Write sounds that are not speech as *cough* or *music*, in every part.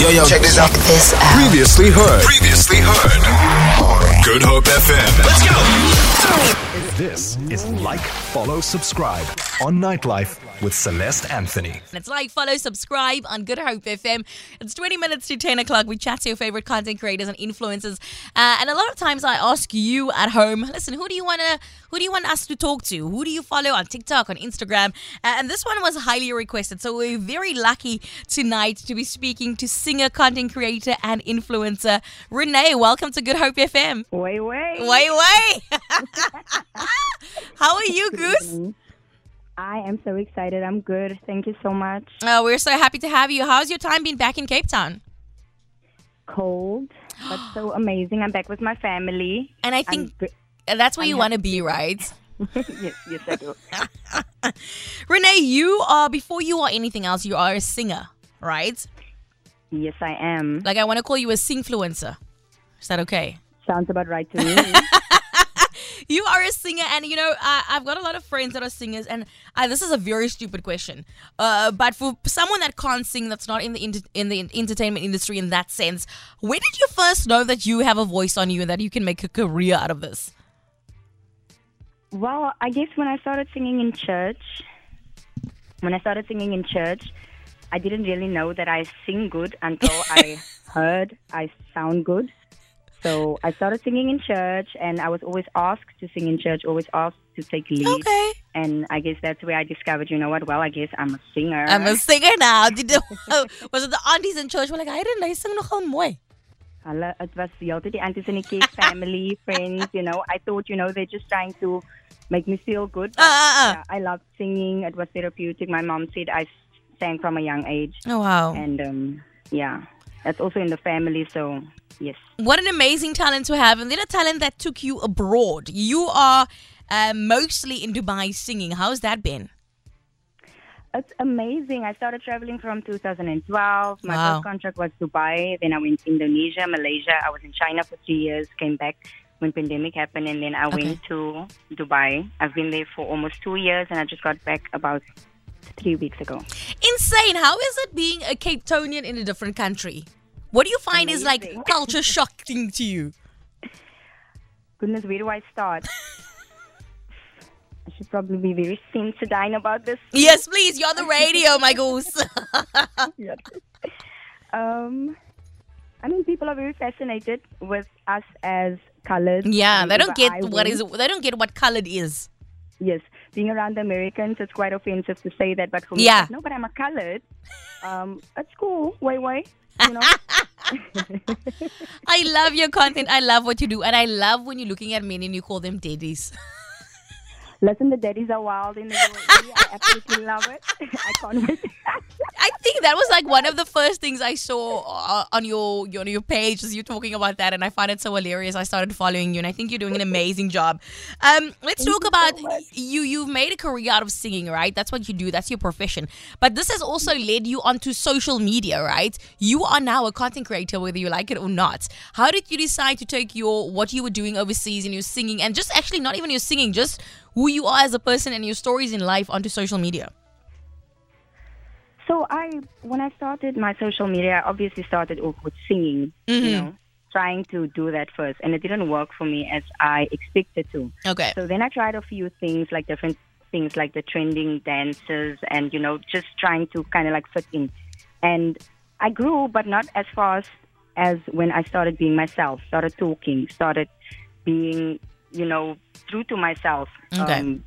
Yo, yo, check this out. This out. Previously heard. Previously heard. Good Hope FM. Let's go. This is like, follow, subscribe on Nightlife with Celeste Anthony. It's like, follow, subscribe on Good Hope FM. It's 20 minutes to 10 o'clock. We chat to your favorite content creators and influencers. Uh, and a lot of times I ask you at home, listen, who do you want to, who do you want us to talk to? Who do you follow on TikTok, on Instagram? Uh, and this one was highly requested. So we're very lucky tonight to be speaking to singer, content creator, and influencer Renay. Welcome to Good Hope FM. Way, way. Way, way. *laughs* How are you, Goose? *laughs* I am so excited. I'm good. Thank you so much. Uh, we're so happy to have you. How's your time been back in Cape Town? Cold, but so *gasps* amazing. I'm back with my family. And I think that's where I'm you want to be, right? *laughs* *laughs* yes, yes, I do. *laughs* Renay, you are, before you are anything else, you are a singer, right? Yes, I am. Like, I want to call you a singfluencer. Is that okay? Sounds about right to me. You are a singer, and you know, I, I've got a lot of friends that are singers, and I, this is a very stupid question. Uh, but for someone that can't sing, that's not in the inter- in the entertainment industry in that sense, when did you first know that you have a voice on you and that you can make a career out of this? well, I guess when I started singing in church, when I started singing in church, I didn't really know that I sing good until I *laughs* heard I sound good. So I started singing in church, and I was always asked to sing in church, always asked to take lead. Okay. And I guess that's where I discovered, you know what? Well, I guess I'm a singer. I'm a singer now. *laughs* Did the, was it the aunties in church were like, I didn't know, sing nogal mooi. Hulle, it was the altyd die aunties in die kerk, *laughs* family, friends, you know. I thought, you know, they're just trying to make me feel good. But, Uh, uh, uh. yeah, I loved singing. It was therapeutic. My mom said I sang from a young age. Oh, wow. And, um, yeah, that's also in the family. So, yes. What an amazing talent to have. And then a talent that took you abroad. You are uh, mostly in Dubai singing. How's that been? It's amazing. I started traveling from 2012. My Wow. first contract was Dubai. Then I went to Indonesia, Malaysia. I was in China for three years. Came back when pandemic happened, and then I Okay. went to Dubai. I've been there for almost two years, and I just got back about three weeks ago. Insane. How is it being a Cape Townian in a different country? What do you find is like culture shocking to you? *laughs* Goodness, where do I start? I should probably be very sensitive about this. Yes, please. You're on the radio, my goose. *laughs* Um, I mean, people are very fascinated with us as colored. yeah, they don't get what is. They don't get what colored is. Yes, being around the Americans, it's quite offensive to say that. But for me, Yeah. no, but I'm a colored. Um, it's cool. Way, way. You know, *laughs* I love your content. I love what you do, and I love when you're looking at men and you call them daddies. listen, the daddies are wild in the UAE. I absolutely love it. *laughs* I can't wait. *laughs* I think that was like one of the first things I saw uh, on your, your on your page was you talking about that, and I find it so hilarious. I started following you, and I think you're doing an amazing job. Um, let's talk you so about much. you. You've made a career out of singing, right? That's what you do. That's your profession. But this has also led you onto social media, right? You are now a content creator, whether you like it or not. How did you decide to take your what you were doing overseas and your singing, and just actually not even your singing, just who you are as a person and your stories in life onto social media? So I, when I started my social media, I obviously started off with singing. You know, trying to do that first, and it didn't work for me as I expected to. Okay. So then I tried a few things, like different things, like the trending dances, and you know, just trying to kind of like fit in. And I grew, but not as fast as when I started being myself, started talking, started being, you know, true to myself. Okay. Um,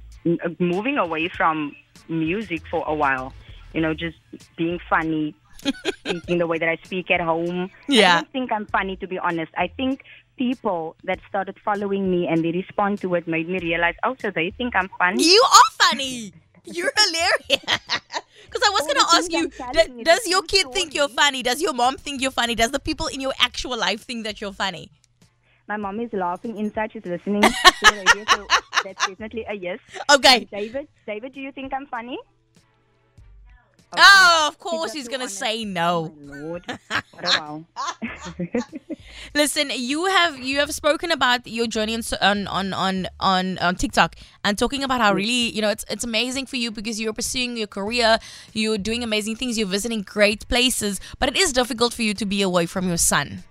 moving away from music for a while, you know, just being funny, *laughs* speaking the way that I speak at home. Yeah. I don't think I'm funny, to be honest. I think people that started following me and they respond to it made me realize, oh, so they think I'm funny. You are funny. You're hilarious. *laughs* Because I was Oh, going to ask you, d- does your kid think you're funny? Does your mom think you're funny? Does the people in your actual life think that you're funny? My mom is laughing inside. She's listening to the radio, so that's *laughs* definitely a yes. Okay. David, David, do you think I'm funny? Oh, of course he's gonna say Oh, no. my Lord. What a wow. *laughs* Listen, you have you have spoken about your journey on on on on on, on TikTok and talking about how really you know it's it's amazing for you because you're pursuing your career, you're doing amazing things, you're visiting great places, but it is difficult for you to be away from your son.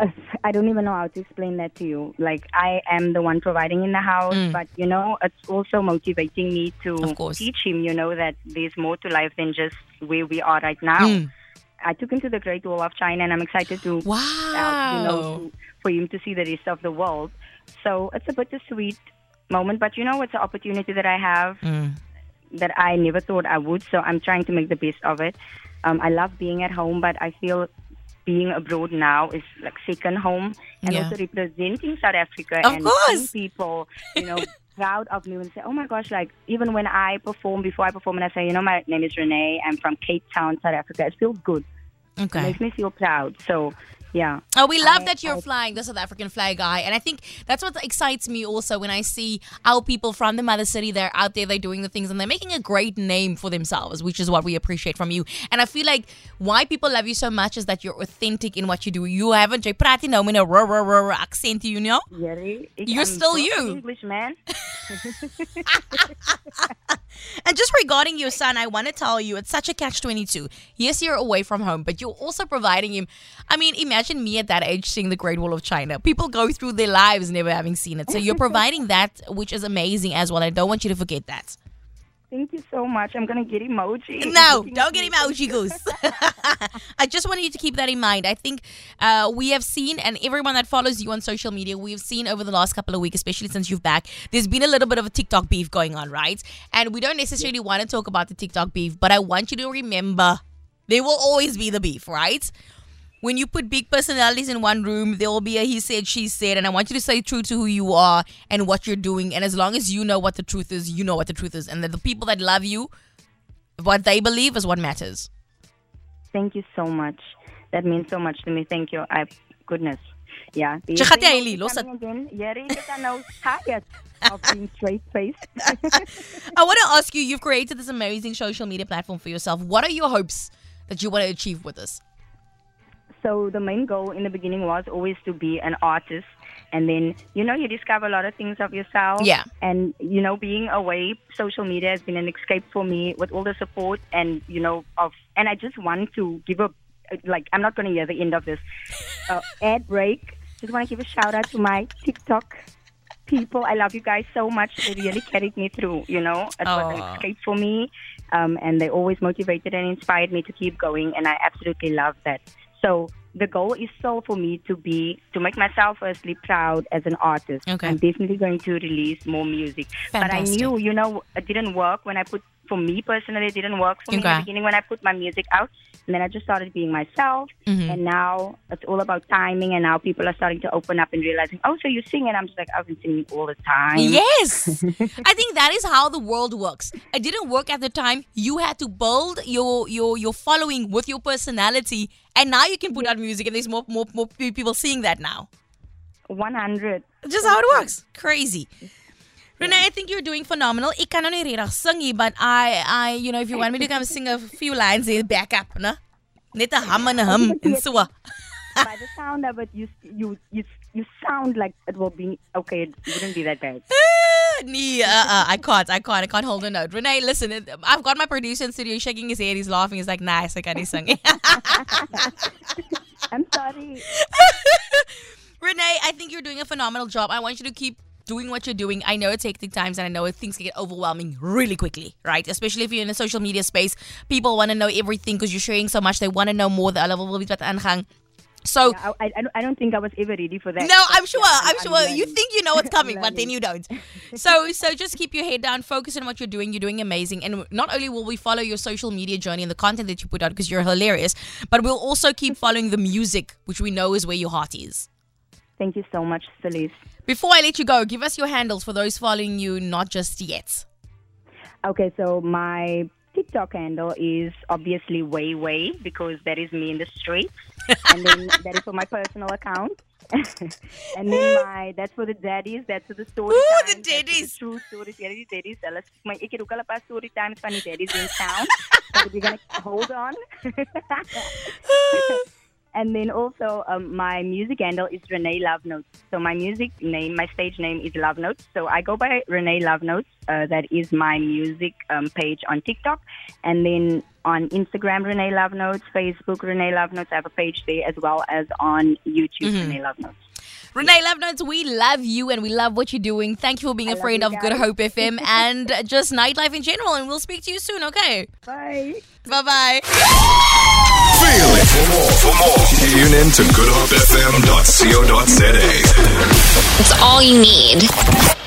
Uh, I don't even know how to explain that to you. Like I am the one providing in the house, but you know, it's also motivating me to Mm. Teach him. You know that there's more to life than just where we are right now. Mm. I took him to the Great Wall of China, and I'm excited to, uh, you know, to, for him to see the rest of the world. So it's a bittersweet moment, but you know, it's an opportunity that I have Mm. that I never thought I would. So I'm trying to make the best of it. Um, I love being at home, but I feel being abroad now is like second home, and Yeah. also representing South Africa Of and course. seeing people, you know. *laughs* Proud of me and say, oh my gosh, like even when I perform, before I perform, and I say, you know, my name is Renay, I'm from Cape Town, South Africa. It feels good. It Okay. makes me feel proud. So, yeah. Oh, we love I- that you're I- flying the South African flag guy. And I think that's what excites me also when I see our people from the mother city, they're out there, they're doing the things and they're making a great name for themselves, which is what we appreciate from you. And I feel like why people love you so much is that you're authentic in what you do. You haven't jy praat nie nou met 'n r r r accent, you know? Ik- You're still you. English man. *laughs* *laughs* And just regarding your son, I want to tell you it's such a catch 22. Yes, you're away from home, but you're also providing him. I mean, imagine me at that age seeing the Great Wall of China. People go through their lives never having seen it. So you're *laughs* providing that, which is amazing as well. I don't want you to forget that. Thank you so much. I'm gonna get emoji. *laughs* No, don't get emoji goose. *laughs* *laughs* I just want you to keep that in mind. I think uh, we have seen, and everyone that follows you on social media, we've seen over the last couple of weeks, especially since you've back, there's been a little bit of a TikTok beef going on, right? And we don't necessarily want to talk about the TikTok beef, but I want you to remember there will always be the beef, right? When you put big personalities in one room, there will be a he said, she said, and I want you to stay true to who you are and what you're doing. And as long as you know what the truth is, you know what the truth is. And that the people that love you, what they believe is what matters. Thank you so much. That means so much to me. Thank you. I goodness. Yeah. Jy gaan jy, Hailey, los Coming again. Jerry, ik tired of being *laughs* straight faced. *laughs* I want to ask you you've created this amazing social media platform for yourself. What are your hopes that you want to achieve with this? So the main goal in the beginning was always to be an artist. And then you know you discover a lot of things of yourself. Yeah. and you know being away social media has been an escape for me with all the support and you know of and i just want to give a like i'm not going to hear the end of this. *laughs* Uh, ad break. Just want to give a shout out to my tiktok people. I love you guys so much. They really carried me through you know? It was an escape for me. Um, and they always motivated and inspired me to keep going. And i absolutely love that so the goal is still for me to be to make myself firstly proud as an artist. Okay. I'm definitely going to release more music. Fantastic. But I knew, you know, it didn't work when I put for me personally, it didn't work for me in the beginning when I put my music out. And then I just started being myself. Mm-hmm. And now it's all about timing. And now people are starting to open up and realizing, oh, so you sing. And I'm just like, I've been singing all the time. Yes. *laughs* I think that is how the world works. It didn't work at the time. You had to build your your your following with your personality and now you can put out music and there's more more more people seeing that now. 100. Just how it works. Crazy. Renay, I think you're doing phenomenal. Ik kan nou nie regtig sing but I I you know if you want me to come sing a few lines there back up, né? Net 'n hum en 'n hum en so. By the sound of it, you, you, you, you sound like it will be, okay, it wouldn't be that bad. *laughs* Nee, uh, uh, I can't, I can't, I can't hold a note. Renay, listen, it- I've got my producer in studio shaking his head, he's laughing, he's like, nice, I can't sing. I'm sorry. *laughs* Renay, I think you're doing a phenomenal job. I want you to keep doing what you're doing. I know it's hectic times and I know things can get overwhelming really quickly, right? Especially if you're in a social media space. People want to know everything because you're sharing so much. They want to know more. The level will be wat aangaan. So, I, I, I don't- I don't think I was ever ready for that. no, I'm sure. yeah, I'm sure. You think you know what's coming, *laughs* but then you don't. *laughs* So, so just keep your head down. Focus on what you're doing. You're doing amazing. And not only will we follow your social media journey and the content that you put out because you're hilarious, but we'll also keep following the music, which we know is where your heart is. Thank you so much, Celeste. Before I let you go, give us your handles for those following you not just yet. Okay, so my TikTok handle is obviously Way Way because that is me in the streets, *laughs* and then that is for my personal account. *laughs* and then my that's for the daddies, that's for the story Ooh, the daddies. true stories. Ja, die daddies. My het ook al 'n paar story times van die daddies in town. so we're gonna hold on. *laughs* And then also, um, my music handle is Renay Love Notes. So my music name, my stage name is Love Notes. So I go by Renay Love Notes. Uh, that is my music um, page on TikTok. And then on Instagram, Renay Love Notes. Facebook, Renay Love Notes. I have a page there as well as on YouTube, Renay Love Notes. Renay Love we love you and we love what you're doing. Thank you for being a love friend you of Good. Hope *laughs* FM and just nightlife in general. And we'll speak to you soon, okay? Bye. Bye bye. Feel it. For more, for more, tune in to goodhopefm.co.za. It's all you need.